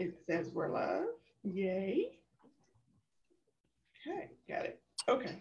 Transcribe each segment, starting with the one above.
It says we're live. Yay. Okay, got it. Okay.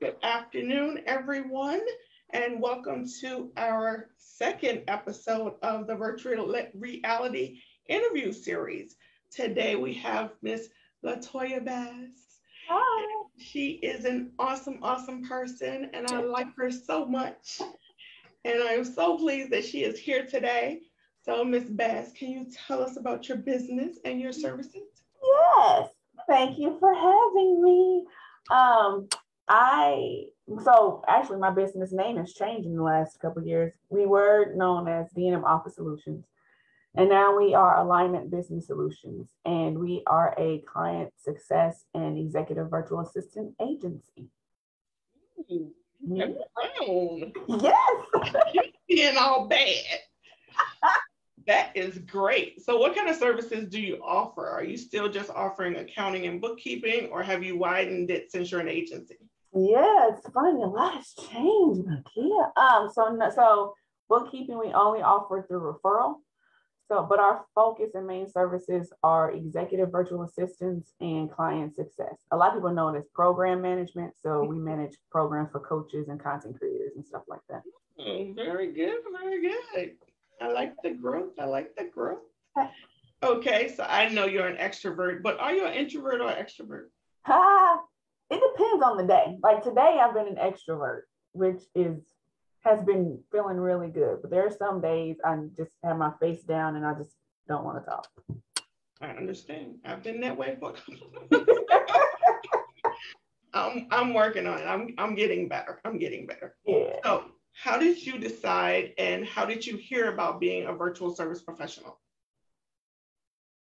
Good afternoon, everyone, and welcome to our second episode of the virtual reality interview series. Today we have Miss Latoya Bass. Hi. She is an awesome, awesome person, and I like her so much. And I'm so pleased that she is here today. So, Miss Bass, can you tell us about your business and your services? Yes. Thank you for having me. Um, I so actually my business name has changed in the last couple years. We were known as D&M Office Solutions, and now we are Alignment Business Solutions, and we are a client success and executive virtual assistant agency. Mm-hmm. Yes. Being all bad. That is great. So, what kind of services do you offer? Are you still just offering accounting and bookkeeping, or have you widened it since you're an agency? Yeah, it's funny. A lot has changed, Yeah. Um, so so bookkeeping we only offer through referral. So, but our focus and main services are executive virtual assistants and client success. A lot of people know it as program management. So we manage programs for coaches and content creators and stuff like that. Oh, very good, very good. I like the growth. I like the growth. Okay, so I know you're an extrovert, but are you an introvert or extrovert? Ah, it depends on the day. Like today, I've been an extrovert, which is has been feeling really good. But there are some days I just have my face down and I just don't want to talk. I understand. I've been that way for. I'm I'm working on it. I'm I'm getting better. I'm getting better. Yeah. So how did you decide and how did you hear about being a virtual service professional?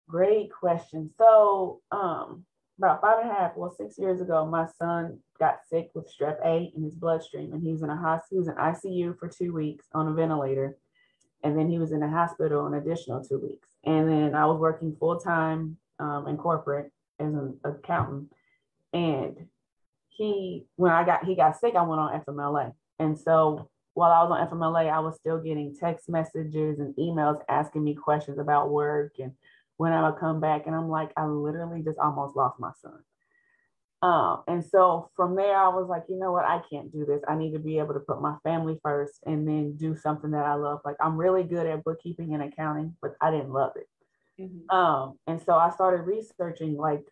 Great question. So, um, about five and a half, well, six years ago, my son got sick with strep A in his bloodstream, and he was in a hospital, he was in ICU for two weeks on a ventilator, and then he was in a hospital an additional two weeks. And then I was working full time um, in corporate as an accountant, and he, when I got he got sick, I went on FMLA, and so while I was on FMLA, I was still getting text messages and emails asking me questions about work and when I would come back. And I'm like, I literally just almost lost my son. Um, and so from there, I was like, you know what? I can't do this. I need to be able to put my family first and then do something that I love. Like I'm really good at bookkeeping and accounting, but I didn't love it. Mm-hmm. Um, and so I started researching like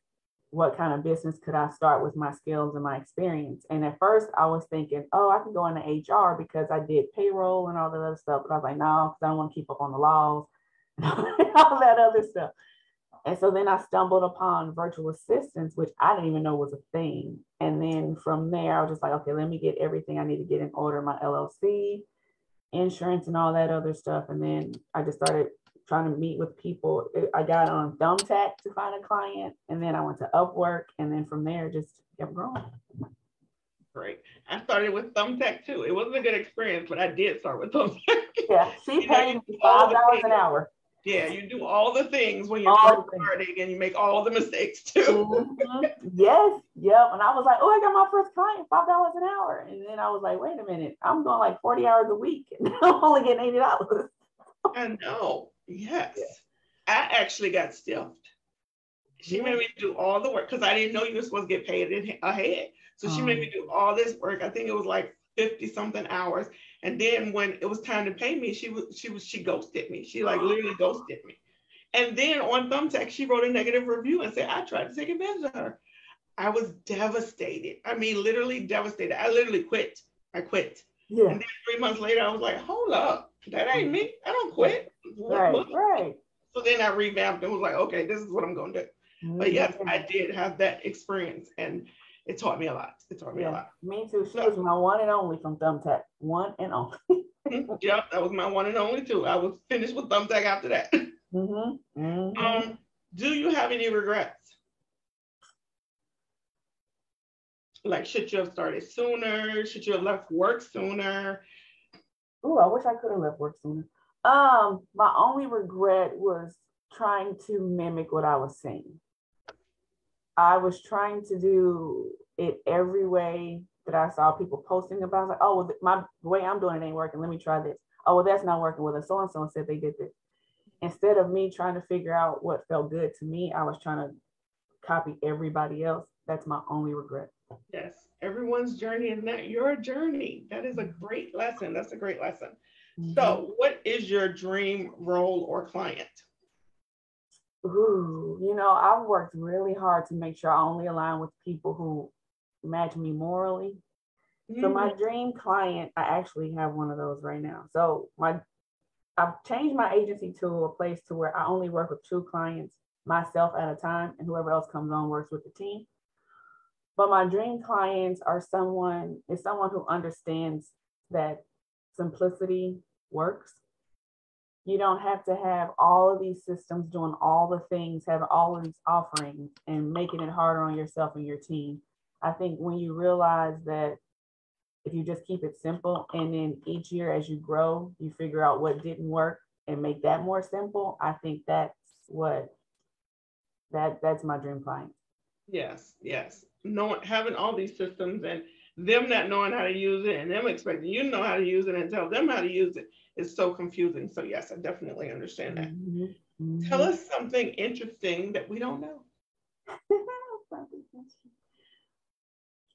what kind of business could I start with my skills and my experience? And at first I was thinking, oh, I can go into HR because I did payroll and all that other stuff. But I was like, no, because I don't want to keep up on the laws and all that other stuff. And so then I stumbled upon virtual assistants, which I didn't even know was a thing. And then from there, I was just like, okay, let me get everything I need to get in order, my LLC, insurance, and all that other stuff. And then I just started trying to meet with people. I got on Thumbtack to find a client, and then I went to Upwork, and then from there just kept growing. Great. I started with Thumbtack too. It wasn't a good experience, but I did start with Thumbtack. Yeah, she paid me five dollars an hour. Yeah, you do all the things when you're starting, and you make all the mistakes too. mm-hmm. Yes, yep. And I was like, oh, I got my first client, five dollars an hour, and then I was like, wait a minute, I'm doing like forty hours a week, and I'm only getting eighty dollars. I know. Yes. Yeah. I actually got stiffed. She made me do all the work because I didn't know you were supposed to get paid in, ahead. So she um, made me do all this work. I think it was like 50 something hours. And then when it was time to pay me, she was she was she ghosted me. She like literally ghosted me. And then on Thumbtack, she wrote a negative review and said, I tried to take advantage of her. I was devastated. I mean, literally devastated. I literally quit. I quit. Yeah. And then three months later, I was like, hold up, that ain't me. I don't quit. Right, right. So then I revamped and was like, okay, this is what I'm going to do. Mm-hmm. But yes, I did have that experience and it taught me a lot. It taught me yeah, a lot. Me too. She so, was my one and only from Thumbtack. One and only. Mm-hmm. yep, that was my one and only too. I was finished with Thumbtack after that. Mm-hmm. Mm-hmm. Um, do you have any regrets? Like, should you have started sooner? Should you have left work sooner? Oh, I wish I could have left work sooner. Um, my only regret was trying to mimic what I was seeing. I was trying to do it every way that I saw people posting about. Like, oh, well, my the way I'm doing it ain't working. Let me try this. Oh, well, that's not working. Well, so and so said they did this. instead of me trying to figure out what felt good to me, I was trying to copy everybody else. That's my only regret. Yes, everyone's journey is not your journey. That is a great lesson. That's a great lesson. Mm-hmm. So, what is your dream role or client? Ooh, you know, I've worked really hard to make sure I only align with people who match me morally. Mm-hmm. So my mm-hmm. dream client, I actually have one of those right now. So my I've changed my agency to a place to where I only work with two clients myself at a time, and whoever else comes on works with the team. But my dream clients are someone is someone who understands that simplicity works. You don't have to have all of these systems doing all the things, have all of these offerings, and making it harder on yourself and your team. I think when you realize that if you just keep it simple and then each year as you grow, you figure out what didn't work and make that more simple, I think that's what that that's my dream client. Yes, yes. Knowing having all these systems and them not knowing how to use it and them expecting you to know how to use it and tell them how to use it is so confusing. So yes, I definitely understand that. Mm-hmm. Mm-hmm. Tell us something interesting that we don't know.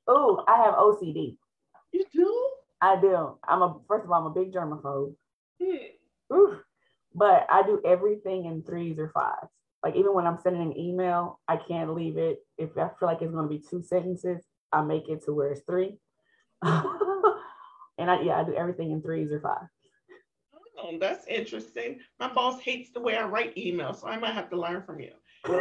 oh, I have OCD. You do? I do. I'm a first of all, I'm a big germaphobe. Hmm. But I do everything in threes or fives. Like even when I'm sending an email, I can't leave it. If I feel like it's going to be two sentences, I make it to where it's three. and I yeah, I do everything in threes or five. Oh, that's interesting. My boss hates the way I write emails, so I might have to learn from you.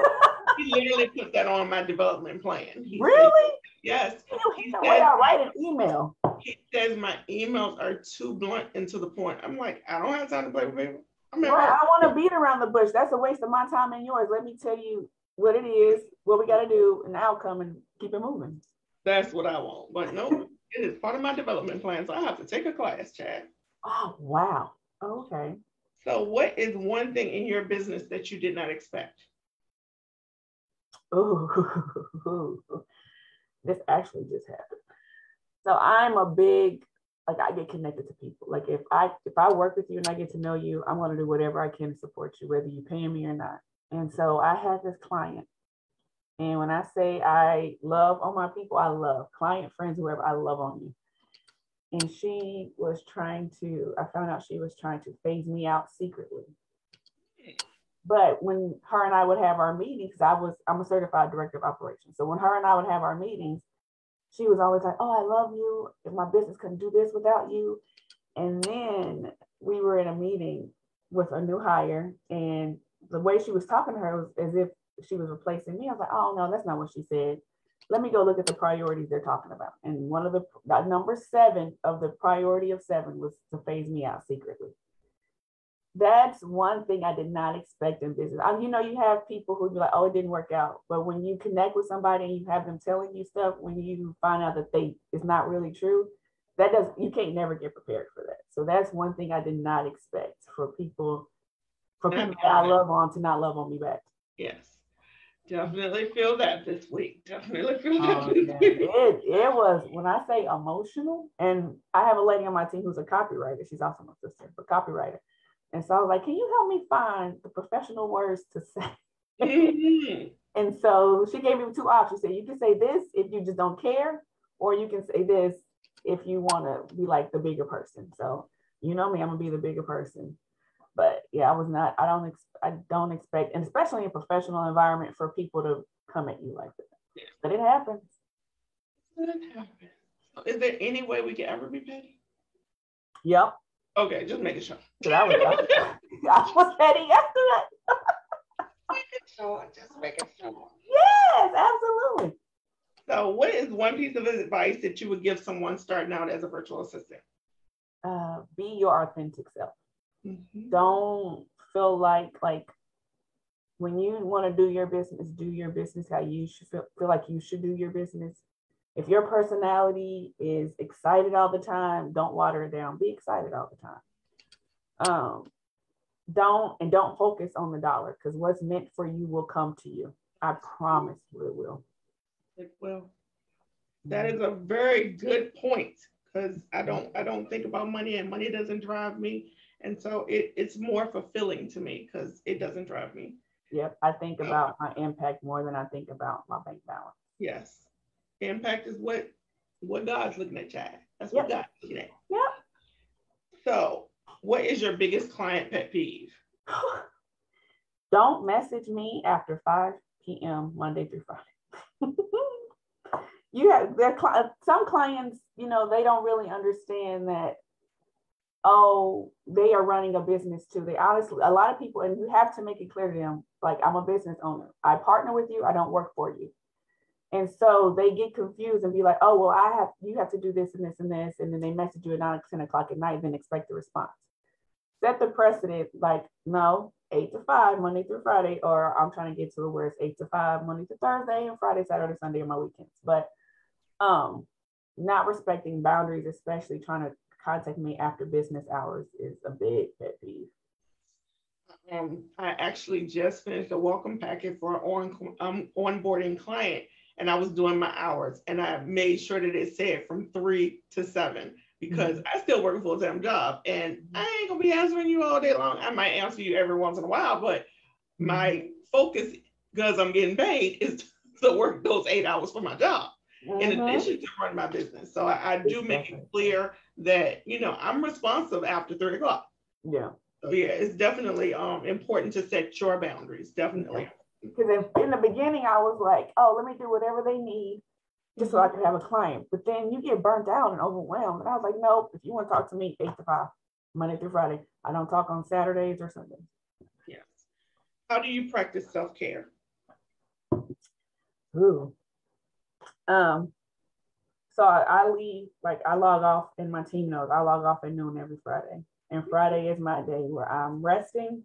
he literally put that on my development plan. He really? Said, yes. The way I write an email. He says my emails are too blunt and to the point. I'm like, I don't have time to play with people. I mean, right, I want to beat around the bush. That's a waste of my time and yours. Let me tell you what it is, what we got to do, and the outcome, and keep it moving. That's what I want. But no, it is part of my development plan, so I have to take a class, Chad. Oh wow. Okay. So, what is one thing in your business that you did not expect? Ooh, this actually just happened. So I'm a big like I get connected to people. Like if I if I work with you and I get to know you, I'm to do whatever I can to support you, whether you pay me or not. And so I had this client, and when I say I love all my people, I love client, friends, whoever. I love on you. And she was trying to. I found out she was trying to phase me out secretly. But when her and I would have our meetings, I was I'm a certified director of operations. So when her and I would have our meetings, she was always like, "Oh, I love you. My business couldn't do this without you." And then we were in a meeting with a new hire, and the way she was talking to her was as if she was replacing me. I was like, "Oh no, that's not what she said." Let me go look at the priorities they're talking about. And one of the number seven of the priority of seven was to phase me out secretly that's one thing I did not expect in business. I you know, you have people who be like, "Oh, it didn't work out," but when you connect with somebody and you have them telling you stuff, when you find out that they it's not really true, that does you can't never get prepared for that. So that's one thing I did not expect for people, for people that I love on to not love on me back. Yes, definitely feel that this week. Definitely feel that. Oh, this week. It it was when I say emotional, and I have a lady on my team who's a copywriter. She's also my sister, but copywriter and so I was like, can you help me find the professional words to say? Mm-hmm. and so she gave me two options. She said, you can say this if you just don't care, or you can say this if you want to be like the bigger person. So you know me, I'm gonna be the bigger person. But yeah, I was not, I don't ex- I don't expect, and especially in a professional environment for people to come at you like that. Yeah. But it happens. It happens. Is there any way we can ever be petty? Yep. Okay, just making sure. I was, I was petty after that. making sure, just making sure. Yes, absolutely. So, what is one piece of advice that you would give someone starting out as a virtual assistant? Uh, be your authentic self. Mm-hmm. Don't feel like like when you want to do your business, do your business how you should feel, feel like you should do your business. If your personality is excited all the time, don't water it down. Be excited all the time. Um, don't and don't focus on the dollar because what's meant for you will come to you. I promise you it will. It will. That is a very good point because I don't I don't think about money and money doesn't drive me. And so it, it's more fulfilling to me because it doesn't drive me. Yep. I think about my impact more than I think about my bank balance. Yes. Impact is what what God's looking at, Chad. That's what yep. God's looking at. Yep. So what is your biggest client pet peeve? Don't message me after 5 p.m. Monday through Friday. you have there some clients, you know, they don't really understand that oh, they are running a business too. They honestly, a lot of people, and you have to make it clear to them, like, I'm a business owner. I partner with you, I don't work for you. And so they get confused and be like, oh, well, I have, you have to do this and this and this. And then they message you at nine, 10 o'clock at night, then expect a response. Set the precedent, like, no, eight to five, Monday through Friday, or I'm trying to get to where it's eight to five, Monday to Thursday, and Friday, Saturday, Sunday, and my weekends. But um, not respecting boundaries, especially trying to contact me after business hours, is a big pet peeve. Um, I actually just finished a welcome packet for an on, um, onboarding client, and I was doing my hours, and I made sure that it said from three to seven because mm-hmm. I still work a full time job, and mm-hmm. I ain't gonna be answering you all day long. I might answer you every once in a while, but my mm-hmm. focus, because I'm getting paid, is to work those eight hours for my job mm-hmm. in addition to running my business. So I, I do make it clear that you know I'm responsive after three o'clock. Yeah. So yeah, it's definitely um important to set your boundaries. Definitely. Because in, in the beginning, I was like, oh, let me do whatever they need just so I can have a client. But then you get burnt out and overwhelmed. And I was like, nope, if you want to talk to me eight to five, Monday through Friday, I don't talk on Saturdays or Sundays. Yes. How do you practice self care? Ooh, um, so I, I, leave, like I log off and my team knows I log off at noon every Friday. And Friday is my day where I'm resting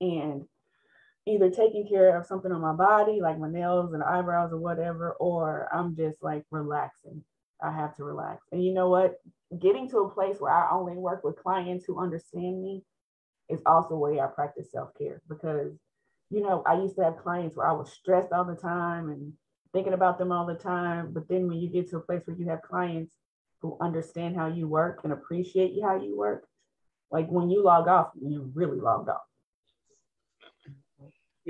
and either taking care of something on my body, like my nails and eyebrows or whatever, or I'm just like relaxing. I have to relax. And you know what? Getting to a place where I only work with clients who understand me is also a way I practice self care because, you know, I used to have clients where I was stressed all the time and thinking about them all the time. But then when you get to a place where you have clients who understand how you work and appreciate how you work, like when you log off, you really logged off.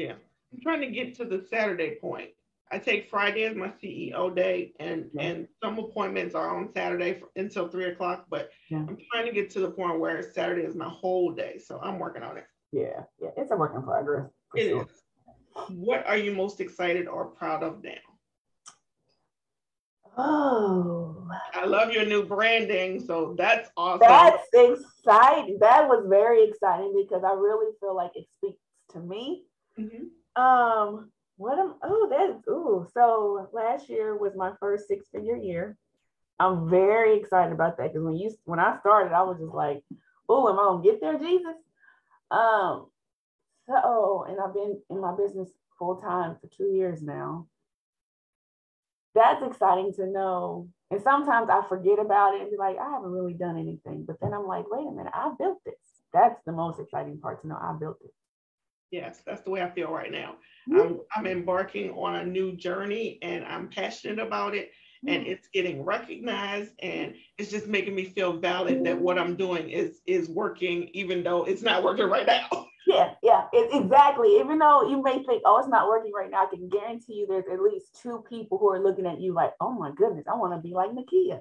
Yeah. I'm trying to get to the Saturday point. I take Friday as my CEO day, and yeah. and some appointments are on Saturday for, until three o'clock. But yeah. I'm trying to get to the point where Saturday is my whole day, so I'm working on it. Yeah, yeah, it's a work in progress. It sure. is. What are you most excited or proud of now? Oh. I love your new branding. So that's awesome. That's exciting. That was very exciting because I really feel like it speaks to me. Mm-hmm. Um, what am oh that's oh so last year was my first six figure year. I'm very excited about that because when you when I started, I was just like, oh, am I gonna get there, Jesus? Um, so and I've been in my business full time for two years now that's exciting to know. And sometimes I forget about it and be like, I haven't really done anything. But then I'm like, wait a minute, I built this. That's the most exciting part to know I built it. Yes, that's the way I feel right now. I'm, I'm embarking on a new journey and I'm passionate about it and mm-hmm. it's getting recognized and it's just making me feel valid that what I'm doing is is working even though it's not working right now. Yeah, yeah, it, exactly. Even though you may think, oh, it's not working right now, I can guarantee you there's at least two people who are looking at you like, oh my goodness, I want to be like Nakia.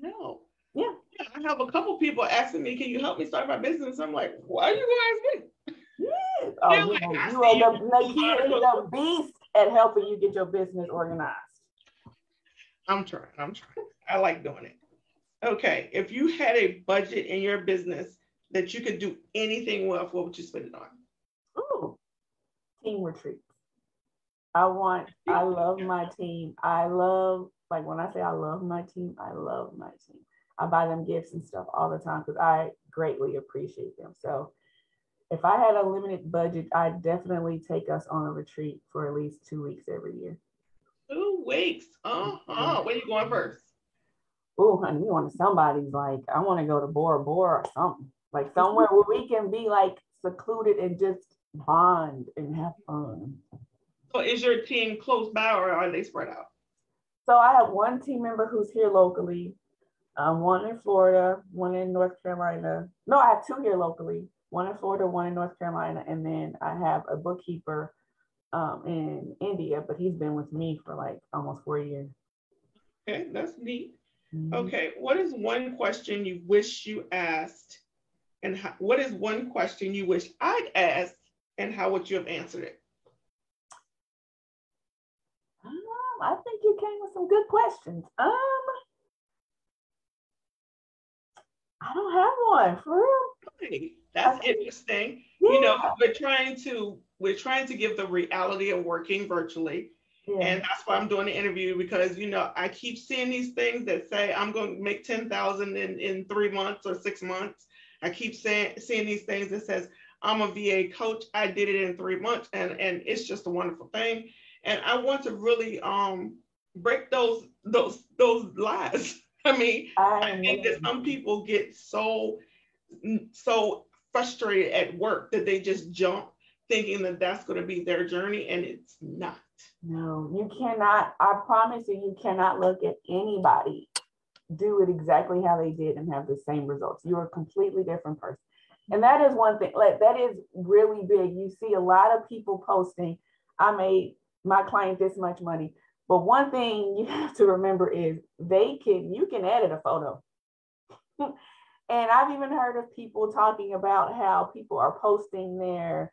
No. Yeah. I have a couple people asking me, can you help me start my business? I'm like, why are you going to ask me? Yes. Oh, you, like, you are the, Nakia is the beast at helping you get your business organized. I'm trying. I'm trying. I like doing it. Okay. If you had a budget in your business that you could do anything with, what would you spend it on? Ooh, team retreats. I want, I love my team. I love, like when I say I love my team, I love my team. I buy them gifts and stuff all the time because I greatly appreciate them. So if I had a limited budget, I'd definitely take us on a retreat for at least two weeks every year. Two weeks. Uh-huh. Where you going first? Oh, honey, we want to somebody's like, I want to go to Bora Bora or something like somewhere where we can be like secluded and just bond and have fun. So is your team close by or are they spread out? So I have one team member who's here locally. Um, one in Florida, one in North Carolina. No, I have two here locally. One in Florida, one in North Carolina, and then I have a bookkeeper um, in India, but he's been with me for like almost four years. Okay, that's neat. Mm-hmm. Okay, what is one question you wish you asked, and how, what is one question you wish I'd asked, and how would you have answered it? Um, I think you came with some good questions. Um, I don't have one for real. That's interesting. Yeah. You know, we're trying to we're trying to give the reality of working virtually. Yeah. And that's why I'm doing the interview because you know I keep seeing these things that say I'm going to make ten thousand in in three months or six months. I keep saying seeing these things that says I'm a VA coach. I did it in three months, and and it's just a wonderful thing. And I want to really um break those those those lies. I mean, I, I think that some people get so so frustrated at work that they just jump thinking that that's going to be their journey and it's not. No, you cannot. I promise you, you cannot look at anybody do it exactly how they did and have the same results. You're a completely different person. And that is one thing, like that is really big. You see a lot of people posting, I made my client this much money. But one thing you have to remember is they can, you can edit a photo. and I've even heard of people talking about how people are posting their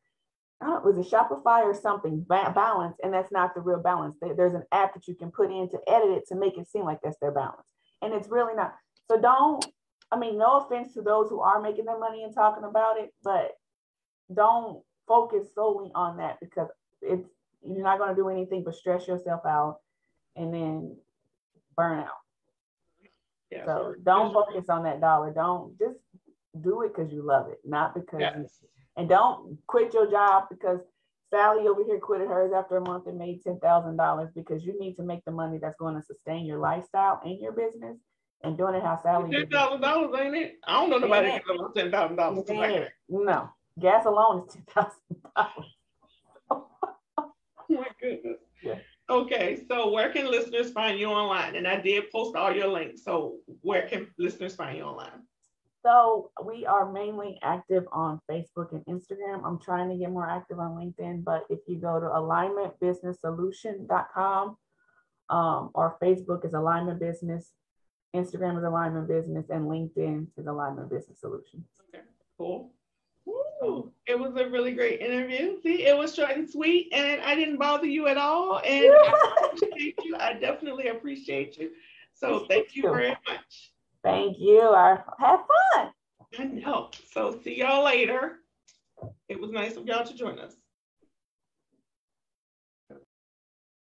was it Shopify or something balance, and that's not the real balance. There's an app that you can put in to edit it to make it seem like that's their balance, and it's really not. So don't. I mean, no offense to those who are making their money and talking about it, but don't focus solely on that because it's you're not going to do anything but stress yourself out and then burn out. Yeah, so don't focus on that dollar. Don't just do it because you love it, not because yes. And don't quit your job because Sally over here quitted hers after a month and made ten thousand dollars because you need to make the money that's going to sustain your lifestyle and your business and doing it how Sally. Ten thousand dollars, ain't it? I don't know nobody yeah. getting ten thousand dollars. No, gas alone is ten thousand dollars. oh my goodness. Okay, so where can listeners find you online? And I did post all your links. So where can listeners find you online? So we are mainly active on Facebook and Instagram. I'm trying to get more active on LinkedIn, but if you go to alignmentbusinesssolution.com um, or Facebook is Alignment Business, Instagram is Alignment Business, and LinkedIn is Alignment Business Solutions. Okay, cool. Ooh, it was a really great interview. See, it was short and sweet, and I didn't bother you at all. And I appreciate you. I definitely appreciate you. So thank you very much. Thank you. I have fun. I know. So see y'all later. It was nice of y'all to join us.